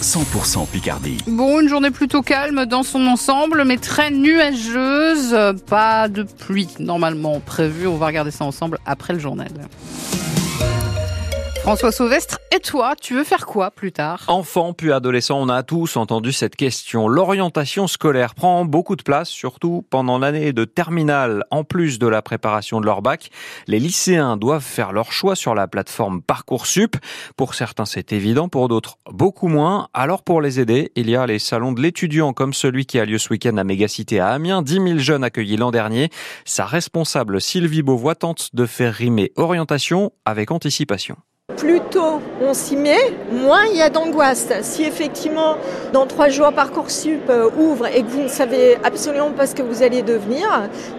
100% Picardie. Bon, une journée plutôt calme dans son ensemble, mais très nuageuse. Pas de pluie normalement prévue. On va regarder ça ensemble après le journal. François Sauvestre, et toi, tu veux faire quoi plus tard? Enfant puis adolescent, on a tous entendu cette question. L'orientation scolaire prend beaucoup de place, surtout pendant l'année de terminale. En plus de la préparation de leur bac, les lycéens doivent faire leur choix sur la plateforme Parcoursup. Pour certains, c'est évident, pour d'autres, beaucoup moins. Alors pour les aider, il y a les salons de l'étudiant comme celui qui a lieu ce week-end à Mégacité à Amiens. 10 000 jeunes accueillis l'an dernier. Sa responsable Sylvie Beauvois tente de faire rimer orientation avec anticipation plus tôt on s'y met, moins il y a d'angoisse. Si effectivement, dans trois jours, Parcoursup euh, ouvre et que vous ne savez absolument pas ce que vous allez devenir,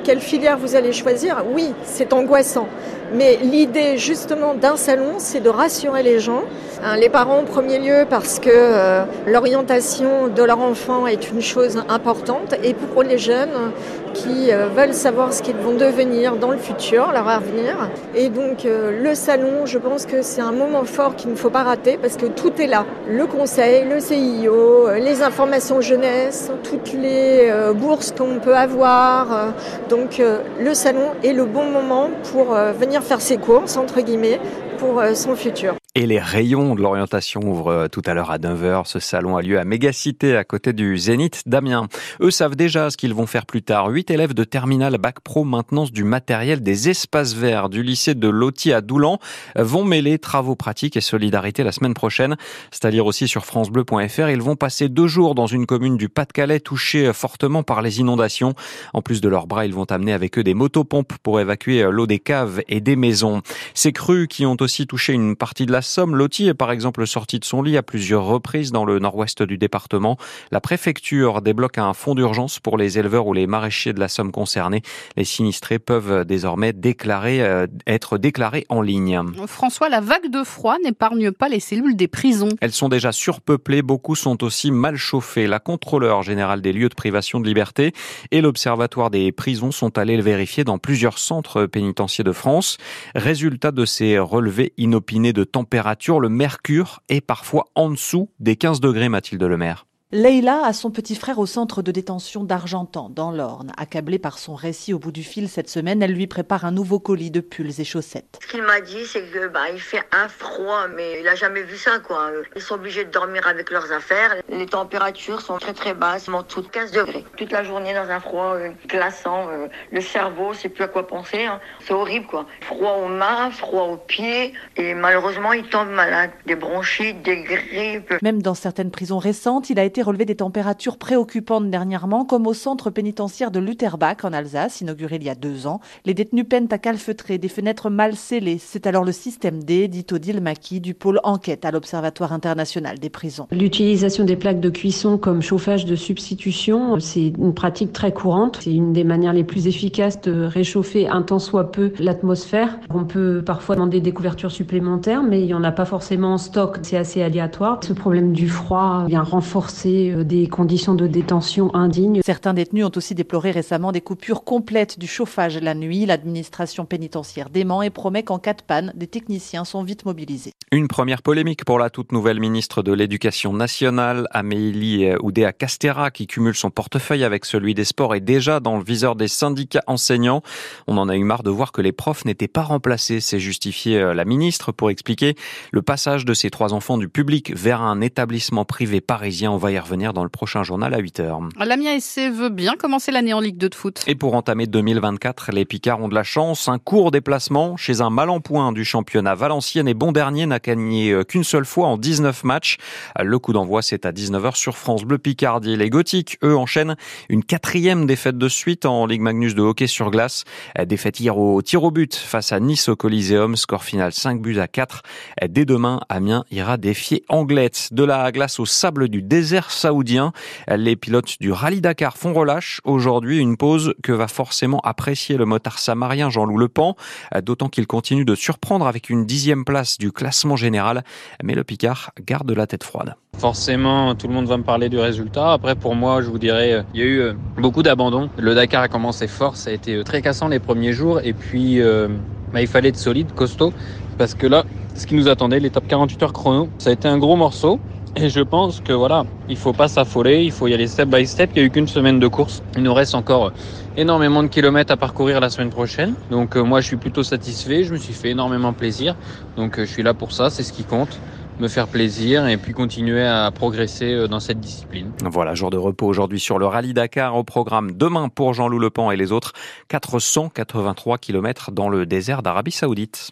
quelle filière vous allez choisir, oui, c'est angoissant. Mais l'idée justement d'un salon, c'est de rassurer les gens, hein, les parents en premier lieu parce que euh, l'orientation de leur enfant est une chose importante et pour les jeunes qui euh, veulent savoir ce qu'ils vont devenir dans le futur, leur avenir. Et donc euh, le salon, je pense que c'est un moment fort qu'il ne faut pas rater parce que tout est là. Le conseil, le CIO, les informations jeunesse, toutes les bourses qu'on peut avoir. Donc le salon est le bon moment pour venir faire ses courses, entre guillemets, pour euh, son futur. Et les rayons de l'orientation ouvrent euh, tout à l'heure à 9h. Ce salon a lieu à Mégacité, à côté du Zénith d'Amiens. Eux savent déjà ce qu'ils vont faire plus tard. Huit élèves de terminale Bac Pro maintenance du matériel des espaces verts du lycée de Loti à Doulan vont mêler travaux pratiques et solidarité la semaine prochaine. C'est-à-dire aussi sur francebleu.fr. Ils vont passer deux jours dans une commune du Pas-de-Calais touchée fortement par les inondations. En plus de leurs bras, ils vont amener avec eux des motopompes pour évacuer l'eau des caves et des maisons. Ces crues qui ont aussi touché une partie de la Somme. Loti est par exemple sorti de son lit à plusieurs reprises dans le nord-ouest du département. La préfecture débloque un fonds d'urgence pour les éleveurs ou les maraîchers de la Somme concernés. Les sinistrés peuvent désormais déclarer, euh, être déclarés en ligne. François, la vague de froid n'épargne pas les cellules des prisons. Elles sont déjà surpeuplées, beaucoup sont aussi mal chauffées. La contrôleur générale des lieux de privation de liberté et l'observatoire des prisons sont allés le vérifier dans plusieurs centres pénitentiaires de France. Résultat de ces relevés inopiné de température, le mercure est parfois en dessous des 15 degrés, Mathilde Lemaire. Leïla a son petit frère au centre de détention d'Argentan, dans l'Orne. Accablée par son récit au bout du fil cette semaine, elle lui prépare un nouveau colis de pulls et chaussettes. Ce qu'il m'a dit, c'est que bah, il fait un froid, mais il a jamais vu ça, quoi. Ils sont obligés de dormir avec leurs affaires. Les températures sont très très basses, en dessous de 15 degrés. Toute la journée dans un froid euh, glaçant, euh, le cerveau sait plus à quoi penser. Hein. C'est horrible, quoi. Froid aux mains, froid aux pieds, et malheureusement, il tombe malade. Des bronchites, des grippes. Même dans certaines prisons récentes, il a été relevé des températures préoccupantes dernièrement, comme au centre pénitentiaire de Lutherbach en Alsace, inauguré il y a deux ans. Les détenus peinent à calfeutrer, des fenêtres mal scellées. C'est alors le système D, dit Odile Maki, du pôle enquête à l'Observatoire international des prisons. L'utilisation des plaques de cuisson comme chauffage de substitution, c'est une pratique très courante. C'est une des manières les plus efficaces de réchauffer un tant soit peu l'atmosphère. On peut parfois demander des couvertures supplémentaires, mais il n'y en a pas forcément en stock. C'est assez aléatoire. Ce problème du froid vient renforcer euh, des conditions de détention indignes. Certains détenus ont aussi déploré récemment des coupures complètes du chauffage la nuit. L'administration pénitentiaire dément et promet qu'en cas de panne, des techniciens sont vite mobilisés. Une première polémique pour la toute nouvelle ministre de l'Éducation nationale, Amélie Oudéa Castera, qui cumule son portefeuille avec celui des sports et déjà dans le viseur des syndicats enseignants. On en a eu marre de voir que les profs n'étaient pas remplacés. C'est justifié euh, la ministre pour expliquer le passage de ces trois enfants du public vers un établissement privé parisien. On va y revenir dans le prochain journal à 8h. Lamia SC veut bien commencer l'année en Ligue 2 de foot. Et pour entamer 2024, les Picards ont de la chance. Un court déplacement chez un mal en point du championnat. Valenciennes et bon dernier n'a gagné euh, qu'une seule fois en 19 matchs. Le coup d'envoi, c'est à 19h sur France Bleu Picardie. Les Gothiques, eux, enchaînent une quatrième défaite de suite en Ligue Magnus de hockey sur glace. Défaite hier au tir au but face à Nice au Coliseum. Score final 5 buts à 4. Dès demain, Amiens ira défier Anglette. De la glace au sable du désert saoudien. Les pilotes du Rallye Dakar font relâche. Aujourd'hui, une pause que va forcément apprécier le motard samarien Jean-Loup Lepan. D'autant qu'il continue de surprendre avec une dixième place du classement général, mais le Picard garde la tête froide. Forcément, tout le monde va me parler du résultat. Après, pour moi, je vous dirais, euh, il y a eu euh, beaucoup d'abandon. Le Dakar a commencé fort, ça a été euh, très cassant les premiers jours, et puis bah, il fallait être solide, costaud, parce que là, ce qui nous attendait, top 48 heures chrono, ça a été un gros morceau. Et je pense que voilà, il faut pas s'affoler, il faut y aller step by step. Il n'y a eu qu'une semaine de course. Il nous reste encore énormément de kilomètres à parcourir la semaine prochaine. Donc euh, moi je suis plutôt satisfait, je me suis fait énormément plaisir. Donc euh, je suis là pour ça, c'est ce qui compte me faire plaisir et puis continuer à progresser euh, dans cette discipline. Voilà, jour de repos aujourd'hui sur le rallye Dakar au programme demain pour Jean-Loup Lepan et les autres 483 km dans le désert d'Arabie Saoudite.